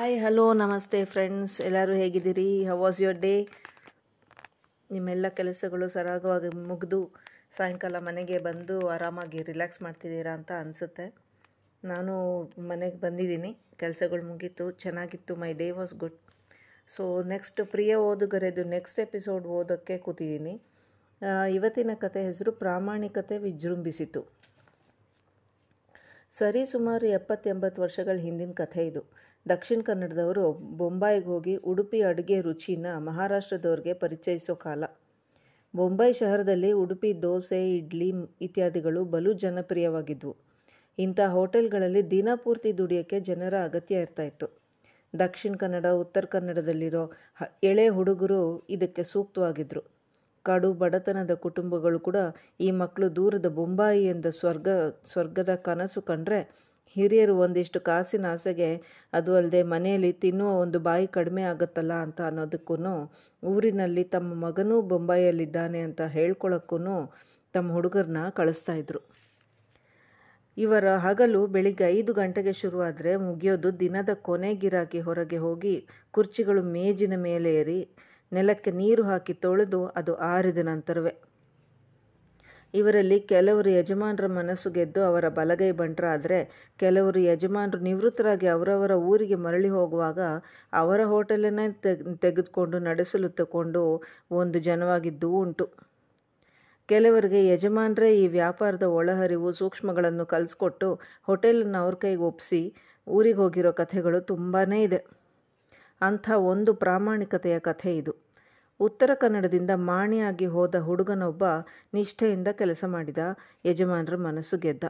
Hi hello ನಮಸ್ತೆ friends ಎಲ್ಲರೂ ಹೇಗಿದ್ದೀರಿ? ಹೌ ವಾಸ್ ಯುವರ್ ಡೇ ನಿಮ್ಮೆಲ್ಲ ಕೆಲಸಗಳು ಸರಾಗವಾಗಿ ಮುಗಿದು ಸಾಯಂಕಾಲ ಮನೆಗೆ ಬಂದು ಆರಾಮಾಗಿ ರಿಲ್ಯಾಕ್ಸ್ ಮಾಡ್ತಿದ್ದೀರಾ ಅಂತ ಅನಿಸುತ್ತೆ. ನಾನು ಮನೆಗೆ ಬಂದಿದ್ದೀನಿ. ಕೆಲಸಗಳು ಮುಗೀತು, ಚೆನ್ನಾಗಿತ್ತು my day was good so next ಪ್ರಿಯ ಓದುಗರೆದು ನೆಕ್ಸ್ಟ್ ಎಪಿಸೋಡ್ ಓದೋಕ್ಕೆ ಕೂತಿದ್ದೀನಿ. ಇವತ್ತಿನ ಕತೆ ಹೆಸರು ಪ್ರಾಮಾಣಿಕತೆ ವಿಜೃಂಭಿಸಿತು. ಸರಿ ಸುಮಾರು ಎಪ್ಪತ್ತೆಂಬತ್ತು ವರ್ಷಗಳ ಹಿಂದಿನ ಕಥೆ ಇದು. ದಕ್ಷಿಣ ಕನ್ನಡದವರು ಬೊಂಬಾಯಿಗೆ ಹೋಗಿ ಉಡುಪಿ ಅಡುಗೆ ರುಚಿನ ಮಹಾರಾಷ್ಟ್ರದವ್ರಿಗೆ ಪರಿಚಯಿಸೋ ಕಾಲ. ಬೊಂಬೈ ಶಹರದಲ್ಲಿ ಉಡುಪಿ ದೋಸೆ, ಇಡ್ಲಿ ಇತ್ಯಾದಿಗಳು ಬಲು ಜನಪ್ರಿಯವಾಗಿದ್ವು. ಇಂಥ ಹೋಟೆಲ್ಗಳಲ್ಲಿ ದಿನಪೂರ್ತಿ ದುಡಿಯೋಕ್ಕೆ ಜನರ ಅಗತ್ಯ ಇರ್ತಾ ಇತ್ತು. ದಕ್ಷಿಣ ಕನ್ನಡ, ಉತ್ತರ ಕನ್ನಡದಲ್ಲಿರೋ ಎಳೆ ಹುಡುಗರು ಇದಕ್ಕೆ ಸೂಕ್ತವಾಗಿದ್ದರು ಕಡು ಬಡತನದ ಕುಟುಂಬಗಳು ಕೂಡ ಈ ಮಕ್ಕಳು ದೂರದ ಬೊಂಬಾಯಿ ಎಂದ ಸ್ವರ್ಗ, ಸ್ವರ್ಗದ ಕನಸು ಕಂಡ್ರೆ ಹಿರಿಯರು ಒಂದಿಷ್ಟು ಕಾಸಿನ ಆಸೆಗೆ ಅದು ಅಲ್ಲದೆ ಮನೆಯಲ್ಲಿ ತಿನ್ನುವ ಒಂದು ಬಾಯಿ ಕಡಿಮೆ ಆಗುತ್ತಲ್ಲ ಅಂತ ಅನ್ನೋದಕ್ಕೂ ಊರಿನಲ್ಲಿ ತಮ್ಮ ಮಗನೂ ಬೊಂಬಾಯಿಯಲ್ಲಿದ್ದಾನೆ ಅಂತ ಹೇಳ್ಕೊಳಕ್ಕೂ ತಮ್ಮ ಹುಡುಗರನ್ನ ಕಳಿಸ್ತಾ ಇದ್ರು. ಇವರ ಹಗಲು ಬೆಳಿಗ್ಗೆ ಐದು ಗಂಟೆಗೆ ಶುರುವಾದರೆ ಮುಗಿಯೋದು ದಿನದ ಕೊನೆ ಗಿರಾಕಿ ಹೊರಗೆ ಹೋಗಿ ಕುರ್ಚಿಗಳು ಮೇಜಿನ ಮೇಲೆ ಏರಿ ನೆಲಕ್ಕೆ ನೀರು ಹಾಕಿ ತೊಳೆದು ಅದು ಆರಿದ ನಂತರವೇ. ಇವರಲ್ಲಿ ಕೆಲವರು ಯಜಮಾನರ ಮನಸ್ಸು ಗೆದ್ದು ಅವರ ಬಲಗೈ ಬಂಟರಾದರೆ, ಕೆಲವರು ಯಜಮಾನರು ನಿವೃತ್ತರಾಗಿ ಅವರವರ ಊರಿಗೆ ಮರಳಿ ಹೋಗುವಾಗ ಅವರ ಹೋಟೆಲನ್ನೇ ತೆಗ್, ತೆಗೆದುಕೊಂಡು ನಡೆಸಲು ತಗೊಂಡು ಒಂದು ಜನವಾಗಿದ್ದೂ ಉಂಟು. ಕೆಲವರಿಗೆ ಯಜಮಾನರೇ ಈ ವ್ಯಾಪಾರದ ಒಳಹರಿವು, ಸೂಕ್ಷ್ಮಗಳನ್ನು ಕಲಿಸ್ಕೊಟ್ಟು ಹೋಟೆಲನ್ನು ಅವ್ರ ಕೈಗೆ ಒಪ್ಪಿಸಿ ಊರಿಗೆ ಹೋಗಿರೋ ಕಥೆಗಳು ತುಂಬಾ ಇದೆ. ಅಂಥ ಒಂದು ಪ್ರಾಮಾಣಿಕತೆಯ ಕಥೆ ಇದು. ಉತ್ತರ ಕನ್ನಡದಿಂದ ಮಾಣಿಯಾಗಿ ಹೋದ ಹುಡುಗನೊಬ್ಬ ನಿಷ್ಠೆಯಿಂದ ಕೆಲಸ ಮಾಡಿದ ಯಜಮಾನರ ಮನಸ್ಸು ಗೆದ್ದ.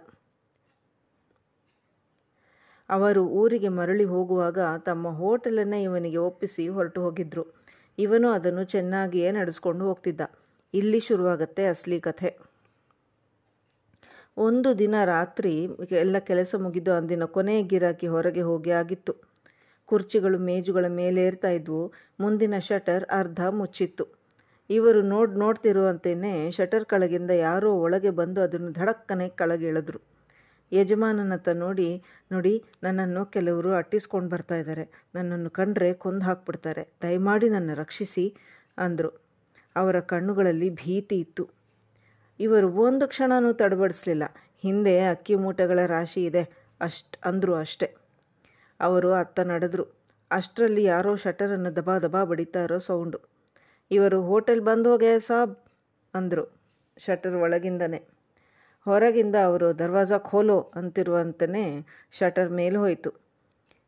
ಅವರು ಊರಿಗೆ ಮರಳಿ ಹೋಗುವಾಗ ತಮ್ಮ ಹೋಟೆಲನ್ನೇ ಇವನಿಗೆ ಒಪ್ಪಿಸಿ ಹೊರಟು ಹೋಗಿದ್ರು. ಇವನು ಅದನ್ನು ಚೆನ್ನಾಗಿಯೇ ನಡೆಸ್ಕೊಂಡು ಹೋಗ್ತಿದ್ದ. ಇಲ್ಲಿ ಶುರುವಾಗತ್ತೆ ಅಸಲಿ ಕಥೆ. ಒಂದು ದಿನ ರಾತ್ರಿ ಎಲ್ಲ ಕೆಲಸ ಮುಗಿದು ಅಂದಿನ ಕೊನೆಯ ಗಿರಾಕಿ ಹೊರಗೆ ಹೋಗಿ ಆಗಿತ್ತು. ಕುರ್ಚಿಗಳು ಮೇಜುಗಳ ಮೇಲೆ ಏರ್ತಾ ಇದ್ವು. ಮುಂದಿನ ಶಟರ್ ಅರ್ಧ ಮುಚ್ಚಿತ್ತು. ಇವರು ನೋಡ್, ನೋಡ್ತಿರುವಂತೆಯೇ ಶಟರ್ ಕೆಳಗಿಂದ ಯಾರೋ ಒಳಗೆ ಬಂದು ಅದನ್ನು ಧಡಕ್ಕನೆ ಕೆಳಗಿಳಿದ್ರು ಯಜಮಾನನತ್ತ ನೋಡಿ ನೋಡಿ, ನನ್ನನ್ನು ಕೆಲವರು ಅಟ್ಟಿಸ್ಕೊಂಡು ಬರ್ತಾ ಇದ್ದಾರೆ. ನನ್ನನ್ನು ಕಂಡ್ರೆ ಕೊಂದು ಹಾಕ್ಬಿಡ್ತಾರೆ. ದಯಮಾಡಿ ನನ್ನ ರಕ್ಷಿಸಿ, ಅಂದರು. ಅವರ ಕಣ್ಣುಗಳಲ್ಲಿ ಭೀತಿ ಇತ್ತು. ಇವರು ಒಂದು ಕ್ಷಣನೂ ತಡಬಡಿಸ್ಲಿಲ್ಲ. ಹಿಂದೆ ಅಕ್ಕಿ ಮೂಟೆಗಳ ರಾಶಿ ಇದೆ. ಅಷ್ಟು, ಅಂದರು ಅಷ್ಟೆ. ಅವರು ಅತ್ತ ನಡೆದ್ರು. ಅಷ್ಟರಲ್ಲಿ ಯಾರೋ ಶಟರನ್ನು ದಬಾ ದಬಾ ಬಡಿತಾ ಇರೋ ಸೌಂಡು. ಇವರು ಹೋಟೆಲ್ ಬಂದು ಹೋಗೆ ಸಾಬ್ ಅಂದರು ಶಟರ್ ಒಳಗಿಂದನೇ. ಹೊರಗಿಂದ ಅವರು ದರ್ವಾಜಾ ಖೋಲೋ ಅಂತಿರುವಂತನೇ ಶಟರ್ ಮೇಲೆ ಹೋಯಿತು.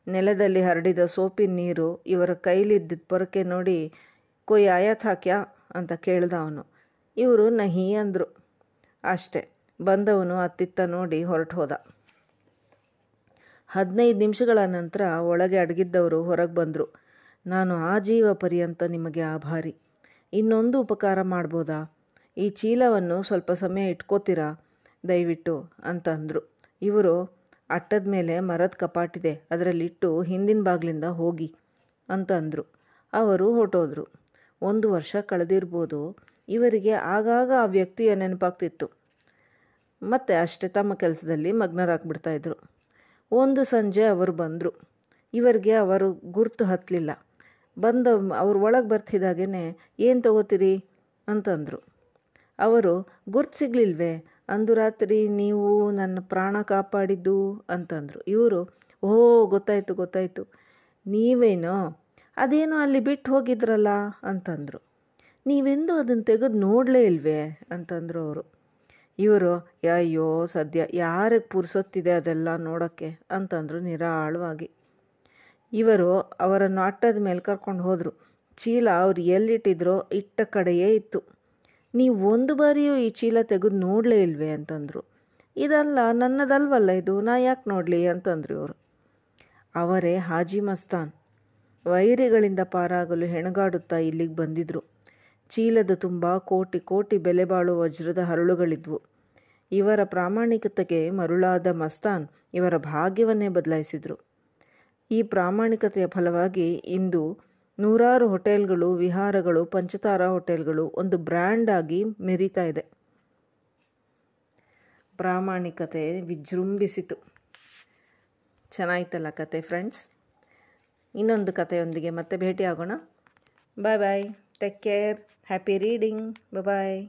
ನೆಲದಲ್ಲಿ ಹರಡಿದ ಸೋಪಿನ ನೀರು ಇವರ ಕೈಲಿದ್ದಿದ್ದ ಪೊರಕೆ ನೋಡಿ, ಕೊಯ್ ಆಯಾತ್ ಹಾಕ್ಯಾ? ಅಂತ ಕೇಳ್ದ ಅವನು. ಇವರು ನಹಿ ಅಂದರು. ಅಷ್ಟೆ. ಬಂದವನು ಅತ್ತಿತ್ತ ನೋಡಿ ಹೊರಟು ಹೋದ. ಹದಿನೈದು ನಿಮಿಷಗಳ ನಂತರ ಒಳಗೆ ಅಡಗಿದ್ದವರು ಹೊರಗೆ ಬಂದರು. ನಾನು ಆಜೀವ ಪರ್ಯಂತ ನಿಮಗೆ ಆಭಾರಿ. ಇನ್ನೊಂದು ಉಪಕಾರ ಮಾಡ್ಬೋದಾ? ಈ ಚೀಲವನ್ನು ಸ್ವಲ್ಪ ಸಮಯ ಇಟ್ಕೋತೀರಾ? ದಯವಿಟ್ಟು, ಅಂತ ಅಂದರು. ಇವರು, ಅಟ್ಟದ ಮೇಲೆ ಮರದ ಕಪಾಟಿದೆ ಅದರಲ್ಲಿಟ್ಟು ಹಿಂದಿನ ಬಾಗಿಲಿಂದ ಹೋಗಿ, ಅಂತ ಅಂದರು. ಅವರು ಹೊರಟೋದ್ರು. ಒಂದು ವರ್ಷ ಕಳೆದಿರ್ಬೋದು. ಇವರಿಗೆ ಆಗಾಗ ಆ ವ್ಯಕ್ತಿಯ ನೆನಪಾಗ್ತಿತ್ತು. ಮತ್ತು ಅಷ್ಟೇ ತಮ್ಮ ಕೆಲಸದಲ್ಲಿ ಮಗ್ನರಾಗ್ಬಿಡ್ತಾಯಿದ್ರು ಒಂದು ಸಂಜೆ ಅವರು ಬಂದರು. ಇವರಿಗೆ ಅವರು ಗುರ್ತು ಹತ್ತಲಿಲ್ಲ ಬಂದ ಅವ್ರು ಒಳಗೆ ಬರ್ತಿದ್ದಾಗೇ ಏನು ತಗೋತೀರಿ? ಅಂತಂದರು. ಅವರು, ಗುರ್ತು ಸಿಗಲಿಲ್ವೇ? ಅಂದು ರಾತ್ರಿ ನೀವು ನನ್ನ ಪ್ರಾಣ ಕಾಪಾಡಿದ್ದು? ಅಂತಂದರು. ಇವರು ಓ ಗೊತ್ತಾಯಿತು ಗೊತ್ತಾಯಿತು. ನೀವೇನೋ? ಅದೇನೋ ಅಲ್ಲಿ ಬಿಟ್ಟು ಹೋಗಿದ್ರಲ್ಲ? ಅಂತಂದರು. ನೀವೆಂದು ಅದನ್ನು ತೆಗೆದು ನೋಡಲೇ ಇಲ್ವೇ? ಅಂತಂದರು ಅವರು. ಇವರು, ಅಯ್ಯೋ, ಸದ್ಯ ಯಾರಿಗೆ ಪುರ್ಸೊತ್ತಿದೆ ಅದೆಲ್ಲ ನೋಡೋಕ್ಕೆ? ಅಂತಂದರು ನಿರಾಳವಾಗಿ. ಇವರು ಅವರನ್ನು ಅಟ್ಟದ ಮೇಲೆ ಕರ್ಕೊಂಡು ಹೋದರು. ಚೀಲ ಅವ್ರು ಎಲ್ಲಿಟ್ಟಿದ್ರೋ ಇಟ್ಟ ಕಡೆಯೇ ಇತ್ತು. ನೀವು ಒಂದು ಬಾರಿಯೂ ಈ ಚೀಲ ತೆಗೆದು ನೋಡಲೇ ಇಲ್ವೇ? ಅಂತಂದರು. ಇದಲ್ಲ, ನನ್ನದಲ್ವಲ್ಲ ಇದು, ನಾ ಯಾಕೆ ನೋಡಲಿ? ಅಂತಂದ್ರು ಇವರು. ಅವರೇ ಹಾಜಿ ಮಸ್ತಾನ್. ವೈರಿಗಳಿಂದ ಪಾರಾಗಲು ಹೆಣಗಾಡುತ್ತಾ ಇಲ್ಲಿಗೆ ಬಂದಿದ್ರು. ಚೀಲದ ತುಂಬ ಕೋಟಿ ಕೋಟಿ ಬೆಲೆ ಬಾಳುವ ವಜ್ರದ ಹರಳುಗಳಿದ್ವು. ಇವರ ಪ್ರಾಮಾಣಿಕತೆಗೆ ಮರುಳಾದ ಮಸ್ತಾನ್ ಇವರ ಭಾಗ್ಯವನ್ನೇ ಬದಲಾಯಿಸಿದರು. ಈ ಪ್ರಾಮಾಣಿಕತೆಯ ಫಲವಾಗಿ ಇಂದು ನೂರಾರು ಹೋಟೆಲ್ಗಳು, ವಿಹಾರಗಳು, ಪಂಚತಾರಾ ಹೋಟೆಲ್ಗಳು ಒಂದು ಬ್ರ್ಯಾಂಡ್ ಆಗಿ ಮೆರೀತಾ ಇದೆ. ಪ್ರಾಮಾಣಿಕತೆ ವಿಜೃಂಭಿಸಿತು. ಚೆನ್ನಾಯ್ತಲ್ಲ ಕತೆ ಫ್ರೆಂಡ್ಸ್? ಇನ್ನೊಂದು ಕಥೆಯೊಂದಿಗೆ ಮತ್ತೆ ಭೇಟಿಯಾಗೋಣ. Bye bye. Take care. Happy reading. Bye.